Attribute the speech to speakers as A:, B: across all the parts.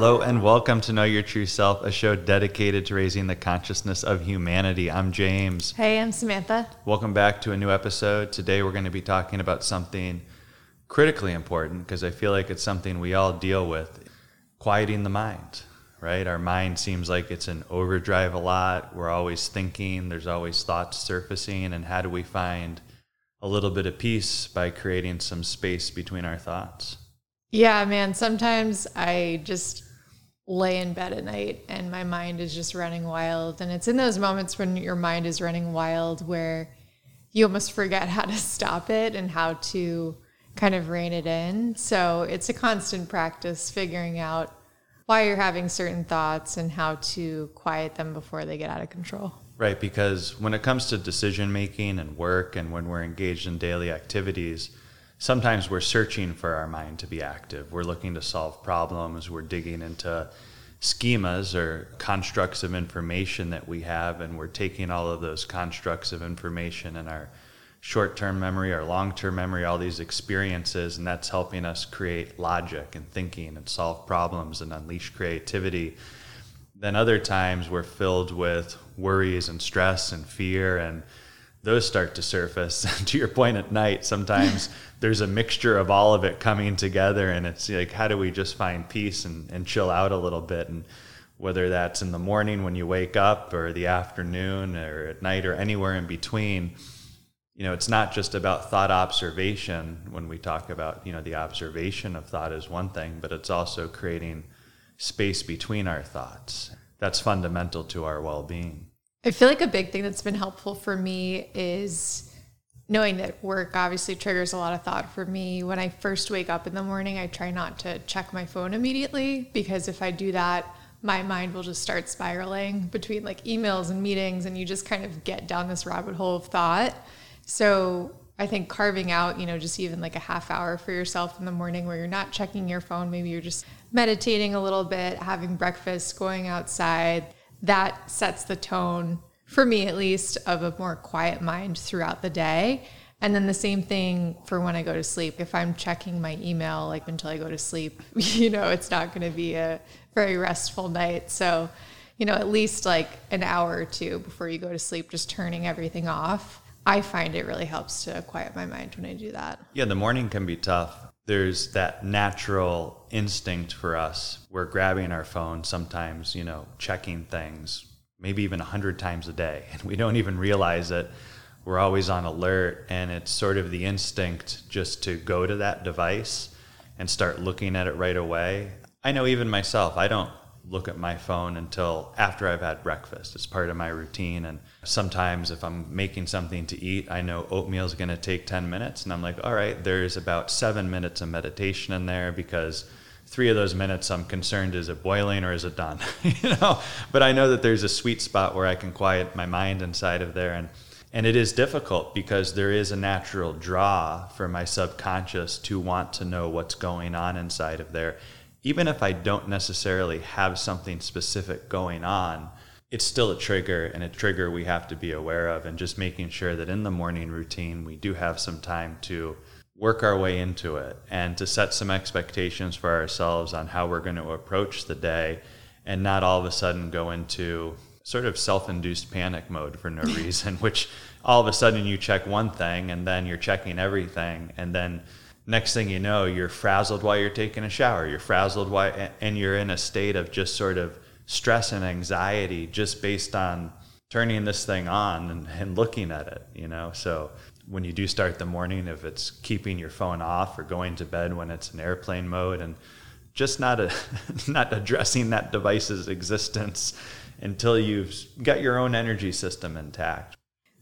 A: Hello and welcome to Know Your True Self, a show dedicated to raising the consciousness of humanity. I'm James.
B: Hey, I'm Samantha.
A: Welcome back to a new episode. Today we're going to be talking about something critically important because I feel like it's something we all deal with quieting the mind, right? Our mind seems like it's in overdrive a lot. We're always thinking, there's always thoughts surfacing. And how do we find a little bit of peace by creating some space between our thoughts?
B: Yeah, man. Sometimes I just lay in bed at night and my mind is just running wild. And it's in those moments when your mind is running wild where you almost forget how to stop it and how to kind of rein it in. So it's a constant practice figuring out why you're having certain thoughts and how to quiet them before they get out of control.
A: Right, because when it comes to decision making and work and when we're engaged in daily activities, sometimes we're searching for our mind to be active. We're looking to solve problems. We're digging into schemas or constructs of information that we have, and we're taking all of those constructs of information in our short term memory, our long term memory, all these experiences, and that's helping us create logic and thinking and solve problems and unleash creativity. Then other times we're filled with worries and stress and fear and those start to surface. to your point at night, sometimes there's a mixture of all of it coming together, and it's like, how do we just find peace and, and chill out a little bit? And whether that's in the morning when you wake up, or the afternoon, or at night, or anywhere in between, you know, it's not just about thought observation. When we talk about, you know, the observation of thought is one thing, but it's also creating space between our thoughts. That's fundamental to our well being.
B: I feel like a big thing that's been helpful for me is knowing that work obviously triggers a lot of thought for me. When I first wake up in the morning, I try not to check my phone immediately because if I do that, my mind will just start spiraling between like emails and meetings, and you just kind of get down this rabbit hole of thought. So I think carving out, you know, just even like a half hour for yourself in the morning where you're not checking your phone, maybe you're just meditating a little bit, having breakfast, going outside that sets the tone for me at least of a more quiet mind throughout the day and then the same thing for when I go to sleep. If I'm checking my email like until I go to sleep, you know, it's not going to be a very restful night. So, you know, at least like an hour or two before you go to sleep, just turning everything off. I find it really helps to quiet my mind when I do that.
A: Yeah, the morning can be tough. There's that natural instinct for us. We're grabbing our phone sometimes, you know, checking things, maybe even a hundred times a day, and we don't even realize it. We're always on alert, and it's sort of the instinct just to go to that device and start looking at it right away. I know even myself, I don't look at my phone until after I've had breakfast. It's part of my routine. And sometimes if I'm making something to eat, I know oatmeal is going to take 10 minutes. And I'm like, all right, there's about seven minutes of meditation in there because three of those minutes I'm concerned is it boiling or is it done? you know, but I know that there's a sweet spot where I can quiet my mind inside of there. And and it is difficult because there is a natural draw for my subconscious to want to know what's going on inside of there even if I don't necessarily have something specific going on, it's still a trigger and a trigger we have to be aware of and just making sure that in the morning routine we do have some time to work our way into it and to set some expectations for ourselves on how we're going to approach the day and not all of a sudden go into sort of self-induced panic mode for no reason which all of a sudden you check one thing and then you're checking everything and then next thing you know, you're frazzled while you're taking a shower. You're frazzled while, and you're in a state of just sort of stress and anxiety just based on turning this thing on and, and looking at it, you know? So when you do start the morning, if it's keeping your phone off or going to bed when it's in airplane mode and just not a, not addressing that device's existence until you've got your own energy system intact.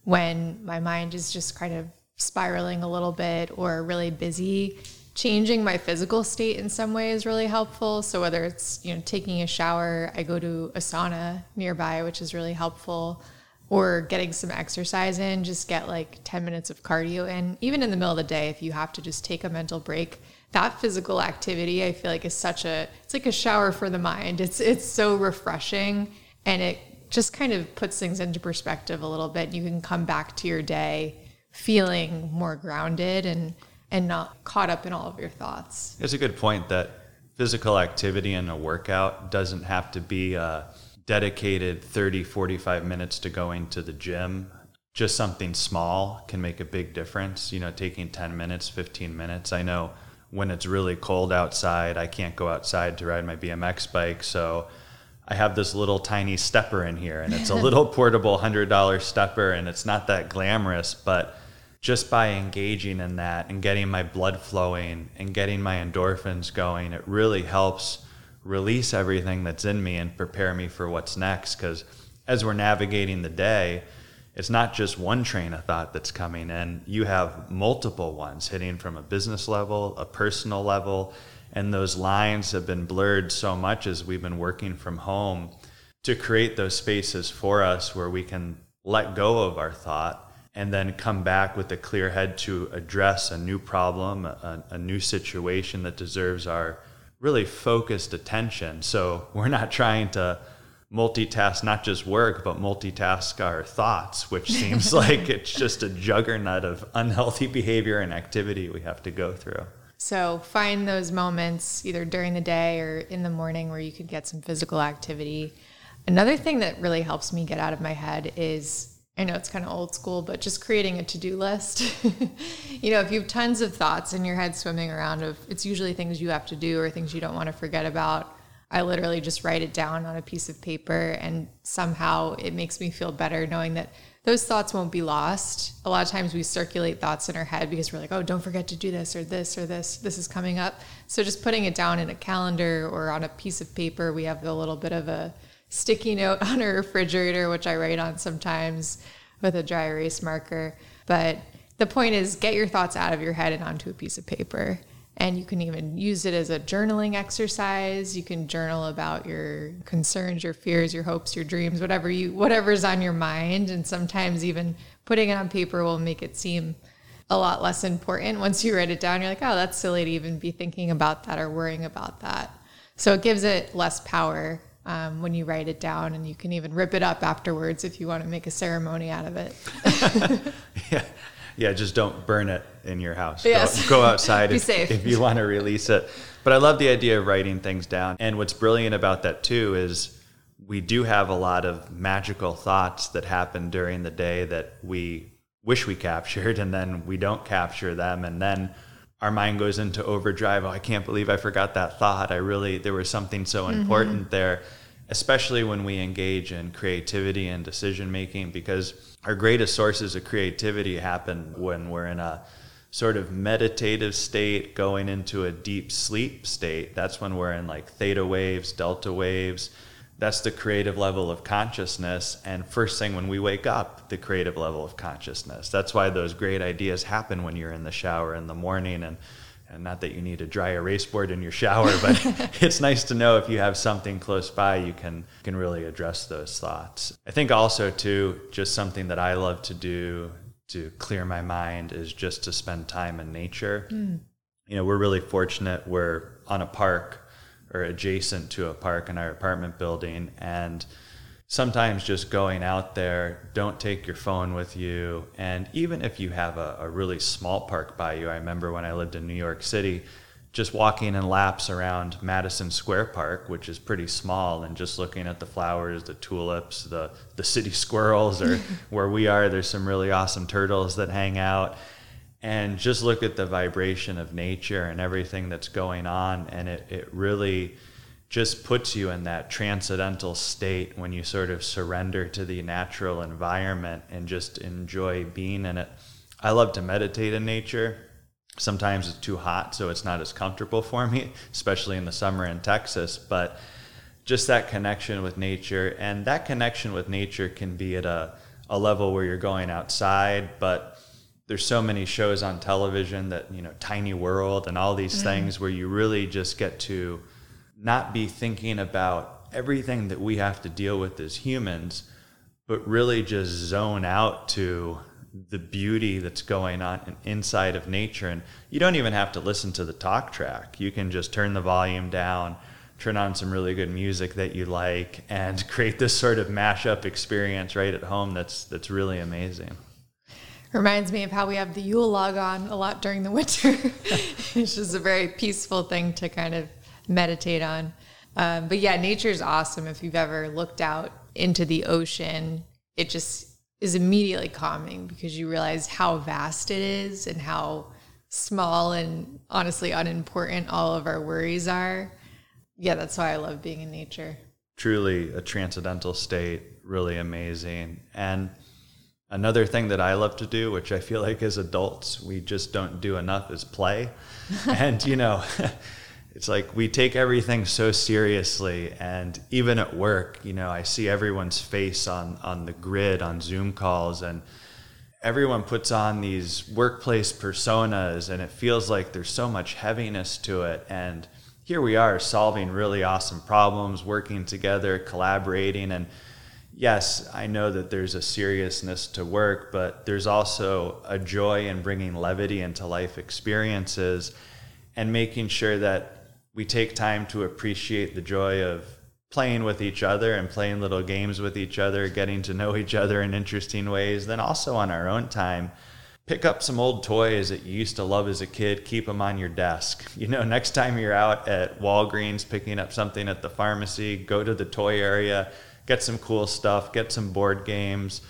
B: When my mind is just kind of spiraling a little bit or really busy, changing my physical state in some way is really helpful. So whether it's, you know, taking a shower, I go to a sauna nearby, which is really helpful, or getting some exercise in, just get like 10 minutes of cardio in. Even in the middle of the day, if you have to just take a mental break, that physical activity I feel like is such a it's like a shower for the mind. It's it's so refreshing and it just kind of puts things into perspective a little bit. You can come back to your day feeling more grounded and and not caught up in all of your thoughts.
A: It's a good point that physical activity and a workout doesn't have to be a dedicated 30, 45 minutes to going to the gym. Just something small can make a big difference. You know, taking 10 minutes, 15 minutes. I know when it's really cold outside, I can't go outside to ride my BMX bike. So I have this little tiny stepper in here, and it's a little portable $100 stepper, and it's not that glamorous, but just by engaging in that and getting my blood flowing and getting my endorphins going, it really helps release everything that's in me and prepare me for what's next. Because as we're navigating the day, it's not just one train of thought that's coming in. You have multiple ones hitting from a business level, a personal level, and those lines have been blurred so much as we've been working from home to create those spaces for us where we can let go of our thought and then come back with a clear head to address a new problem, a, a, new situation that deserves our really focused attention. So we're not trying to multitask not just work, but multitask our thoughts, which seems like it's just a juggernaut of unhealthy behavior and activity we have to go through.
B: So find those moments either during the day or in the morning where you can get some physical activity. Another thing that really helps me get out of my head is I know it's kind of old school, but just creating a to do list. you know, if you have tons of thoughts in your head swimming around, of it's usually things you have to do or things you don't want to forget about. I literally just write it down on a piece of paper, and somehow it makes me feel better knowing that those thoughts won't be lost. A lot of times we circulate thoughts in our head because we're like, oh, don't forget to do this or this or this. This is coming up. So just putting it down in a calendar or on a piece of paper, we have a little bit of a sticky note on a refrigerator, which I write on sometimes with a dry erase marker. But the point is, get your thoughts out of your head and onto a piece of paper. And you can even use it as a journaling exercise. You can journal about your concerns, your fears, your hopes, your dreams, whatever you whatever's on your mind. And sometimes even putting it on paper will make it seem a lot less important. Once you write it down, you're like, oh, that's silly to even be thinking about that or worrying about that. So it gives it less power um, when you write it down, and you can even rip it up afterwards if you want to make a ceremony out of it.
A: yeah, yeah. Just don't burn it in your house.
B: Yes.
A: Go, go outside
B: if,
A: if you want to release it. But I love the idea of writing things down. And what's brilliant about that too is we do have a lot of magical thoughts that happen during the day that we wish we captured, and then we don't capture them, and then our mind goes into overdrive. Oh, I can't believe I forgot that thought. I really, there was something so mm-hmm. important there especially when we engage in creativity and decision making, because our greatest sources of creativity happen when we're in a sort of meditative state going into a deep sleep state. That's when we're in like theta waves, delta waves. That's the creative level of consciousness. And first thing when we wake up, the creative level of consciousness. That's why those great ideas happen when you're in the shower in the morning and and not that you need a dry erase board in your shower, but it's nice to know if you have something close by, you can can really address those thoughts. I think also too, just something that I love to do to clear my mind is just to spend time in nature. Mm. You know, we're really fortunate. We're on a park or adjacent to a park in our apartment building, and sometimes just going out there, don't take your phone with you. And even if you have a, a, really small park by you, I remember when I lived in New York City, just walking in laps around Madison Square Park, which is pretty small, and just looking at the flowers, the tulips, the, the city squirrels, or where we are, there's some really awesome turtles that hang out. And just look at the vibration of nature and everything that's going on. And it, it really, just puts you in that transcendental state when you sort of surrender to the natural environment and just enjoy being in it. I love to meditate in nature. Sometimes it's too hot, so it's not as comfortable for me, especially in the summer in Texas. But just that connection with nature, and that connection with nature can be at a, a level where you're going outside, but there's so many shows on television that, you know, Tiny World and all these mm-hmm. things where you really just get to not be thinking about everything that we have to deal with as humans, but really just zone out to the beauty that's going on inside of nature. And you don't even have to listen to the talk track. You can just turn the volume down, turn on some really good music that you like, and create this sort of mashup experience right at home that's that's really amazing.
B: Reminds me of how we have the Yule log on a lot during the winter. it's just a very peaceful thing to kind of meditate on. Um, but yeah, nature is awesome. If you've ever looked out into the ocean, it just is immediately calming because you realize how vast it is and how small and honestly unimportant all of our worries are. Yeah, that's why I love being in nature.
A: Truly a transcendental state, really amazing. And another thing that I love to do, which I feel like as adults we just don't do enough, is play. and, you know, it's like we take everything so seriously and even at work you know i see everyone's face on on the grid on zoom calls and everyone puts on these workplace personas and it feels like there's so much heaviness to it and here we are solving really awesome problems working together collaborating and yes i know that there's a seriousness to work but there's also a joy in bringing levity into life experiences and making sure that we take time to appreciate the joy of playing with each other and playing little games with each other, getting to know each other in interesting ways. Then also on our own time, pick up some old toys that you used to love as a kid, keep them on your desk. You know, next time you're out at Walgreens picking up something at the pharmacy, go to the toy area, get some cool stuff, get some board games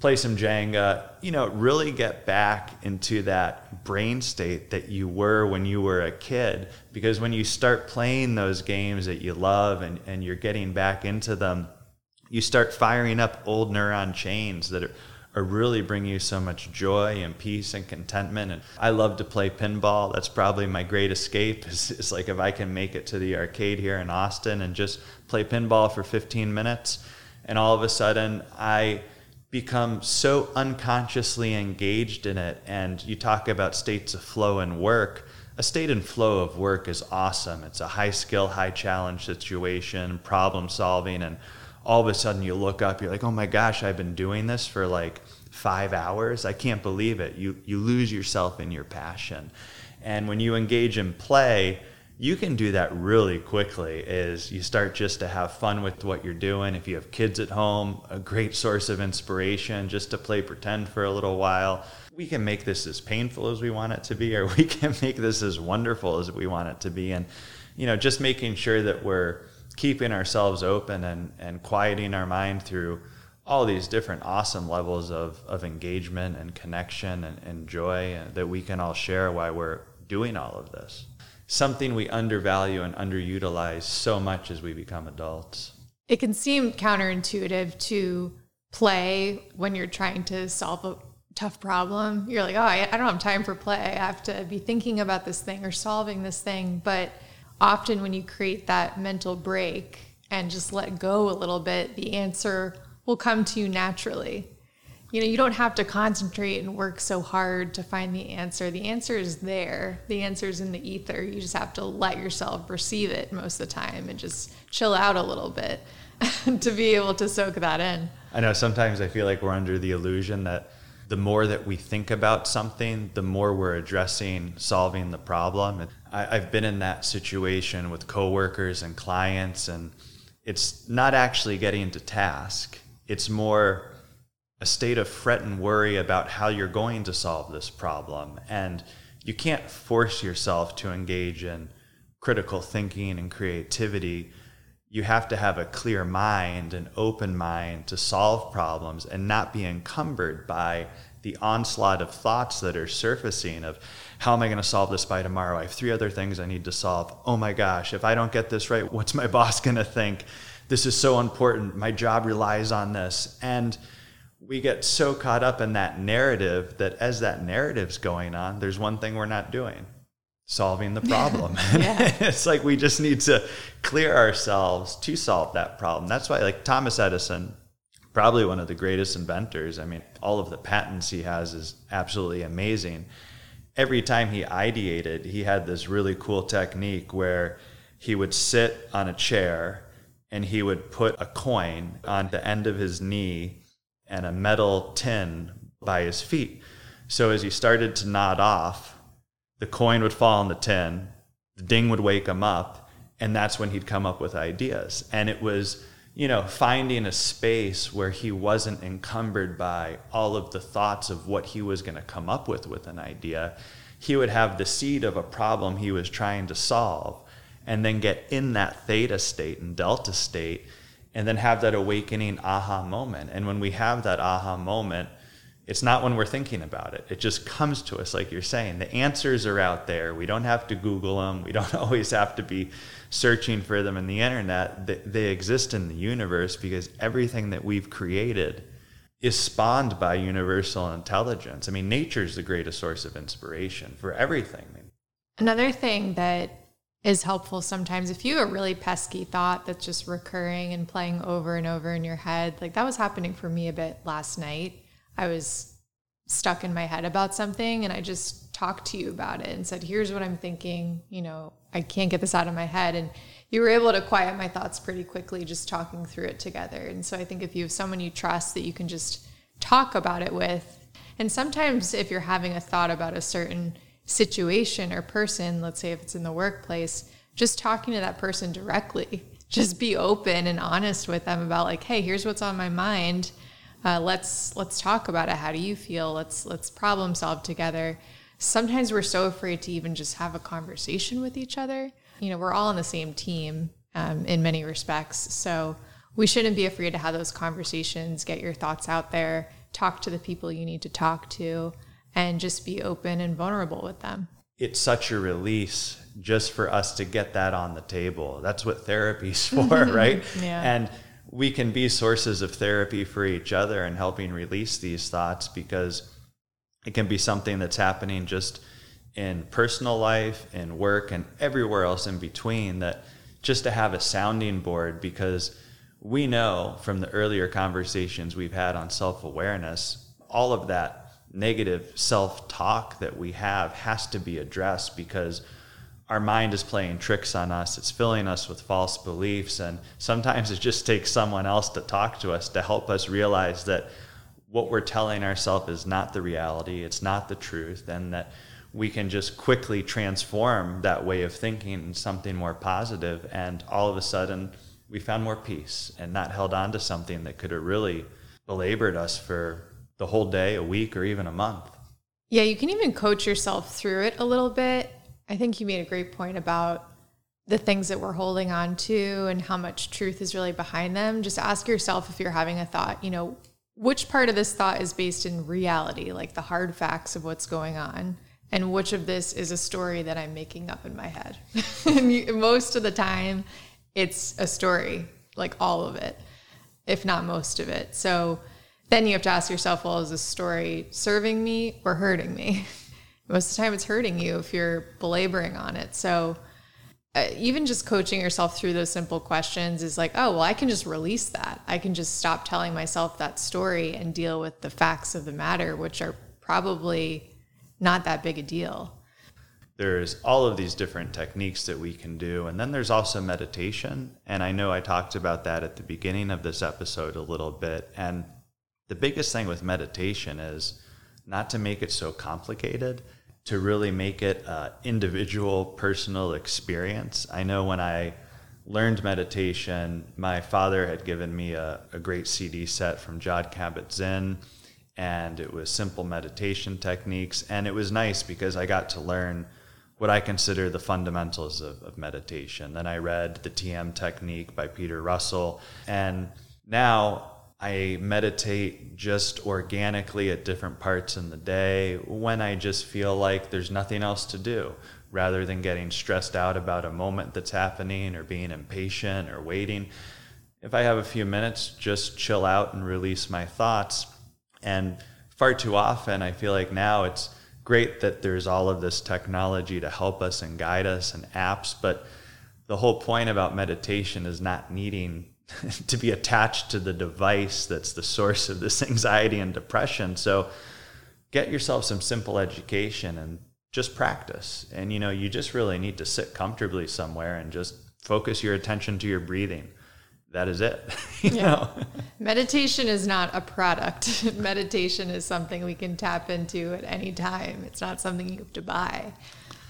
A: play some Jenga, you know, really get back into that brain state that you were when you were a kid. Because when you start playing those games that you love and, and you're getting back into them, you start firing up old neuron chains that are, are really bringing you so much joy and peace and contentment. And I love to play pinball. That's probably my great escape. Is, is like if I can make it to the arcade here in Austin and just play pinball for 15 minutes, and all of a sudden I become so unconsciously engaged in it. And you talk about states of flow and work. A state and flow of work is awesome. It's a high skill, high challenge situation, problem solving. And all of a sudden you look up, you're like, oh my gosh, I've been doing this for like five hours. I can't believe it. You, you lose yourself in your passion. And when you engage in play, you can do that really quickly is you start just to have fun with what you're doing if you have kids at home a great source of inspiration just to play pretend for a little while we can make this as painful as we want it to be or we can make this as wonderful as we want it to be and you know just making sure that we're keeping ourselves open and, and quieting our mind through all these different awesome levels of, of engagement and connection and, and joy that we can all share while we're doing all of this something we undervalue and underutilize so much as we become adults.
B: It can seem counterintuitive to play when you're trying to solve a tough problem. You're like, oh, I, I don't have time for play. I have to be thinking about this thing or solving this thing. But often when you create that mental break and just let go a little bit, the answer will come to you naturally you know, you don't have to concentrate and work so hard to find the answer. The answer is there. The answer is in the ether. You just have to let yourself receive it most of the time and just chill out a little bit to be able to soak that in.
A: I know sometimes I feel like we're under the illusion that the more that we think about something, the more we're addressing solving the problem. I, have been in that situation with coworkers and clients, and it's not actually getting to task. It's more a state of fret and worry about how you're going to solve this problem. And you can't force yourself to engage in critical thinking and creativity. You have to have a clear mind, an open mind to solve problems and not be encumbered by the onslaught of thoughts that are surfacing of how am I going to solve this by tomorrow? I have three other things I need to solve. Oh my gosh, if I don't get this right, what's my boss going to think? This is so important. My job relies on this. And we get so caught up in that narrative that as that narrative's going on, there's one thing we're not doing solving the problem. it's like we just need to clear ourselves to solve that problem. That's why, like Thomas Edison, probably one of the greatest inventors. I mean, all of the patents he has is absolutely amazing. Every time he ideated, he had this really cool technique where he would sit on a chair and he would put a coin on the end of his knee and a metal tin by his feet. So as he started to nod off, the coin would fall on the tin, the ding would wake him up, and that's when he'd come up with ideas. And it was, you know, finding a space where he wasn't encumbered by all of the thoughts of what he was going to come up with with an idea. He would have the seed of a problem he was trying to solve and then get in that theta state and delta state and then have that awakening aha moment. And when we have that aha moment, it's not when we're thinking about it. It just comes to us, like you're saying. The answers are out there. We don't have to Google them. We don't always have to be searching for them in the internet. They, they exist in the universe because everything that we've created is spawned by universal intelligence. I mean, nature is the greatest source of inspiration for everything.
B: Another thing that is helpful sometimes if you have a really pesky thought that's just recurring and playing over and over in your head, like that was happening for me a bit last night I was stuck in my head about something and I just talked to you about it and said, here's what I'm thinking. You know, I can't get this out of my head. And you were able to quiet my thoughts pretty quickly just talking through it together. And so I think if you have someone you trust that you can just talk about it with, and sometimes if you're having a thought about a certain situation or person, let's say if it's in the workplace, just talking to that person directly, just be open and honest with them about like, hey, here's what's on my mind uh, let's let's talk about it. How do you feel? Let's let's problem solve together. Sometimes we're so afraid to even just have a conversation with each other. You know we're all on the same team um, in many respects. So we shouldn't be afraid to have those conversations get your thoughts out there talk to the people you need to talk to and just be open and vulnerable with them.
A: It's such a release just for us to get that on the table. That's what therapy's for right?
B: Yeah.
A: and we can be sources of therapy for each other and helping release these thoughts because it can be something that's happening just in personal life, in work, and everywhere else in between. That just to have a sounding board because we know from the earlier conversations we've had on self awareness, all of that negative self talk that we have has to be addressed because our mind is playing tricks on us. It's filling us with false beliefs. And sometimes it just takes someone else to talk to us to help us realize that what we're telling ourselves is not the reality, it's not the truth, and that we can just quickly transform that way of thinking into something more positive. And all of a sudden, we found more peace and not held on to something that could have really belabored us for the whole day, a week, or even a month.
B: Yeah, you can even coach yourself through it a little bit I think you made a great point about the things that we're holding on to and how much truth is really behind them. Just ask yourself if you're having a thought, you know, which part of this thought is based in reality, like the hard facts of what's going on, and which of this is a story that I'm making up in my head. most of the time, it's a story, like all of it, if not most of it. So then you have to ask yourself, well, is this story serving me or hurting me? most of the time it's hurting you if you're belaboring on it. So uh, even just coaching yourself through those simple questions is like, oh, well, I can just release that. I can just stop telling myself that story and deal with the facts of the matter, which are probably not that big a deal.
A: There's all of these different techniques that we can do. And then there's also meditation. And I know I talked about that at the beginning of this episode a little bit. And the biggest thing with meditation is not to make it so complicated to really make it an individual personal experience. I know when I learned meditation, my father had given me a, a great CD set from Jon Kabat-Zinn, and it was simple meditation techniques. And it was nice because I got to learn what I consider the fundamentals of, of meditation. Then I read The TM Technique by Peter Russell. And now I meditate just organically at different parts in the day when I just feel like there's nothing else to do rather than getting stressed out about a moment that's happening or being impatient or waiting. If I have a few minutes, just chill out and release my thoughts. And far too often, I feel like now it's great that there's all of this technology to help us and guide us and apps, but the whole point about meditation is not needing to be attached to the device that's the source of this anxiety and depression. So get yourself some simple education and just practice. And you know, you just really need to sit comfortably somewhere and just focus your attention to your breathing. That is it. you yeah. know.
B: Meditation is not a product. Meditation is something we can tap into at any time. It's not something you have to buy.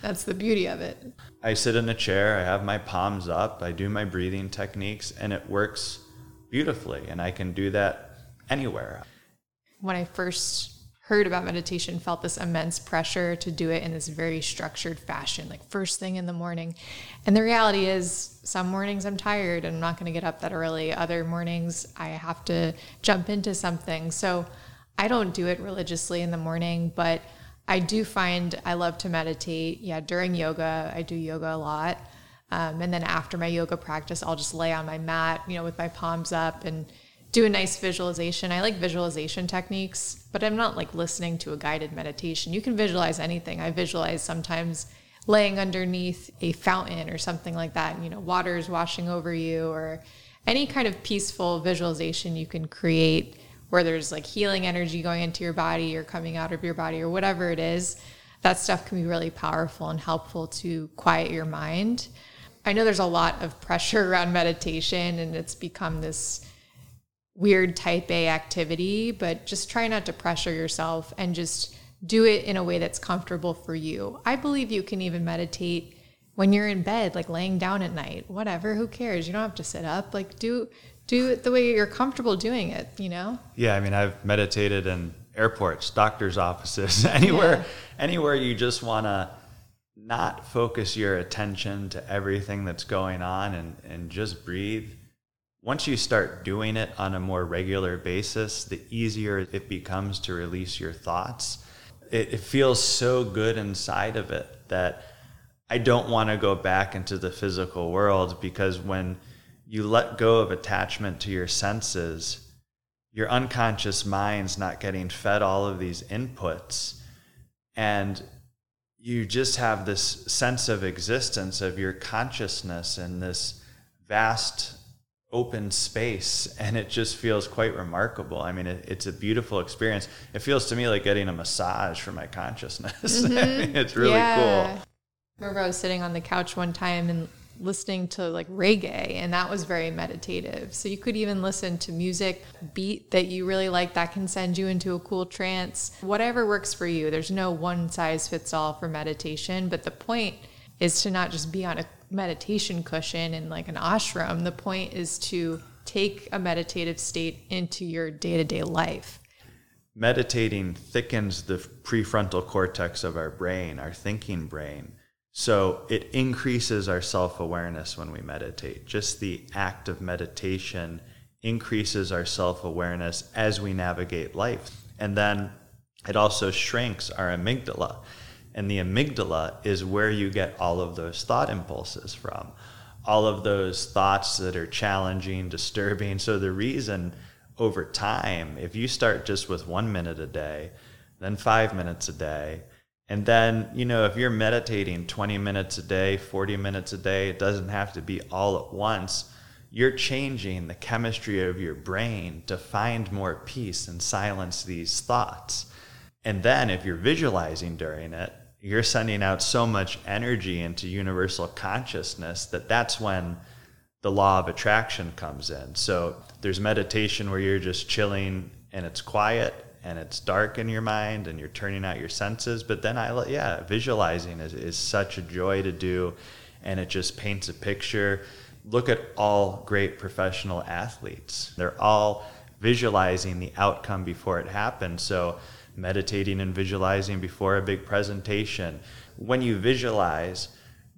B: That's the beauty of it.
A: I sit in a chair, I have my palms up, I do my breathing techniques, and it works beautifully. And I can do that anywhere.
B: When I first heard about meditation felt this immense pressure to do it in this very structured fashion, like first thing in the morning. And the reality is, some mornings I'm tired and I'm not going to get up that early. Other mornings I have to jump into something. So I don't do it religiously in the morning, but I do find I love to meditate. Yeah, during yoga, I do yoga a lot. Um, and then after my yoga practice, I'll just lay on my mat, you know, with my palms up and do a nice visualization. I like visualization techniques, but I'm not like listening to a guided meditation. You can visualize anything. I visualize sometimes laying underneath a fountain or something like that, you know, water is washing over you or any kind of peaceful visualization you can create where there's like healing energy going into your body or coming out of your body or whatever it is. That stuff can be really powerful and helpful to quiet your mind. I know there's a lot of pressure around meditation and it's become this weird type A activity, but just try not to pressure yourself and just do it in a way that's comfortable for you. I believe you can even meditate when you're in bed, like laying down at night, whatever, who cares? You don't have to sit up. Like do do it the way you're comfortable doing it, you know?
A: Yeah, I mean, I've meditated in airports, doctors' offices, anywhere yeah. anywhere you just want to not focus your attention to everything that's going on and, and just breathe once you start doing it on a more regular basis, the easier it becomes to release your thoughts. It, it feels so good inside of it that I don't want to go back into the physical world because when you let go of attachment to your senses, your unconscious mind's not getting fed all of these inputs. And you just have this sense of existence of your consciousness in this vast open space and it just feels quite remarkable i mean it, it's a beautiful experience it feels to me like getting a massage for my consciousness mm-hmm. I mean, it's really yeah. cool
B: I remember i was sitting on the couch one time and listening to like reggae and that was very meditative so you could even listen to music beat that you really like that can send you into a cool trance whatever works for you there's no one size fits all for meditation but the point is to not just be on a meditation cushion in like an ashram. The point is to take a meditative state into your day to day life.
A: Meditating thickens the prefrontal cortex of our brain, our thinking brain. So it increases our self awareness when we meditate. Just the act of meditation increases our self awareness as we navigate life. And then it also shrinks our amygdala. And the amygdala is where you get all of those thought impulses from, all of those thoughts that are challenging, disturbing. So the reason over time, if you start just with one minute a day, then five minutes a day, and then, you know, if you're meditating 20 minutes a day, 40 minutes a day, it doesn't have to be all at once. You're changing the chemistry of your brain to find more peace and silence these thoughts. And then, if you're visualizing during it, you're sending out so much energy into universal consciousness that that's when the law of attraction comes in. So there's meditation where you're just chilling and it's quiet and it's dark in your mind and you're turning out your senses. But then I, yeah, visualizing is, is such a joy to do and it just paints a picture. Look at all great professional athletes. They're all visualizing the outcome before it happens. So meditating and visualizing before a big presentation. When you visualize,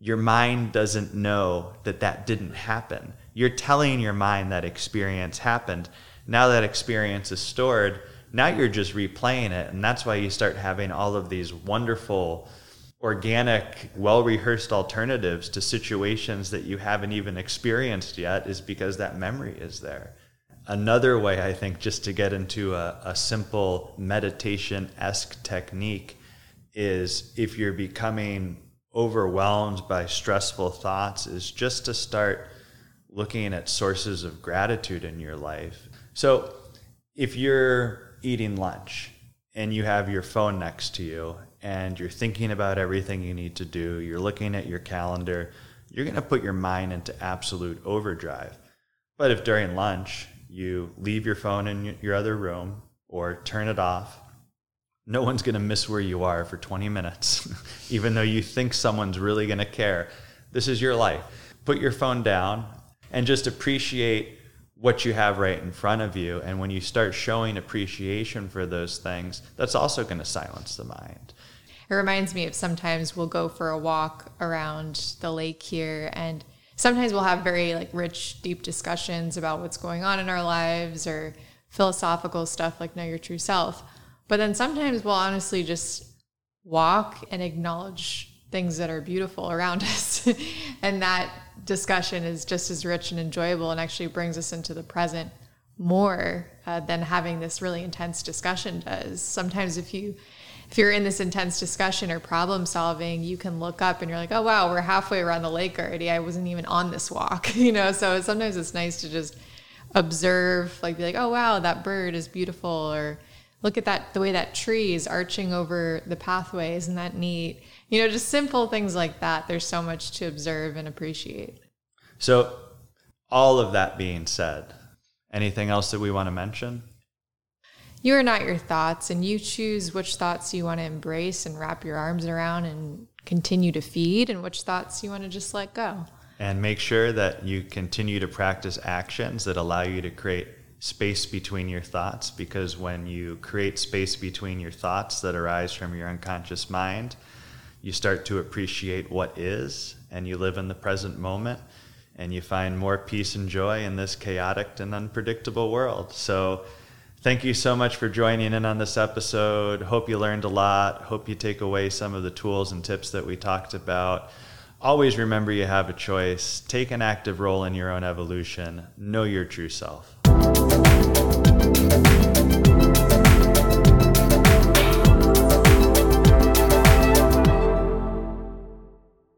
A: your mind doesn't know that that didn't happen. You're telling your mind that experience happened. Now that experience is stored, now you're just replaying it. And that's why you start having all of these wonderful, organic, well rehearsed alternatives to situations that you haven't even experienced yet, is because that memory is there. Another way, I think, just to get into a, a simple meditation esque technique is if you're becoming overwhelmed by stressful thoughts, is just to start looking at sources of gratitude in your life. So if you're eating lunch and you have your phone next to you and you're thinking about everything you need to do, you're looking at your calendar, you're going to put your mind into absolute overdrive. But if during lunch you leave your phone in your other room or turn it off. No one's going to miss where you are for 20 minutes, even though you think someone's really going to care. This is your life. Put your phone down and just appreciate what you have right in front of you. And when you start showing appreciation for those things, that's also going to silence the mind.
B: It reminds me of sometimes we'll go for a walk around the lake here and sometimes we'll have very like rich deep discussions about what's going on in our lives or philosophical stuff like know your true self. But then sometimes we'll honestly just walk and acknowledge things that are beautiful around us. and that discussion is just as rich and enjoyable and actually brings us into the present more uh, than having this really intense discussion does. Sometimes if you if you're in this intense discussion or problem solving, you can look up and you're like, "Oh wow, we're halfway around the lake already. I wasn't even on this walk." you know, so sometimes it's nice to just observe, like be like, "Oh wow, that bird is beautiful," or look at that the way that tree is arching over the pathway. Isn't that neat? You know, just simple things like that. There's so much to observe and appreciate.
A: So, all of that being said, anything else that we want to mention?
B: You are not your thoughts, and you choose which thoughts you want to embrace and wrap your arms around and continue to feed, and which thoughts you want to just let go.
A: And make sure that you continue to practice actions that allow you to create space between your thoughts, because when you create space between your thoughts that arise from your unconscious mind, you start to appreciate what is, and you live in the present moment, and you find more peace and joy in this chaotic and unpredictable world. So, thank you so much for joining in on this episode. Hope you learned a lot. Hope you take away some of the tools and tips that we talked about. Always remember you have a choice. Take an active role in your own evolution. Know your true self.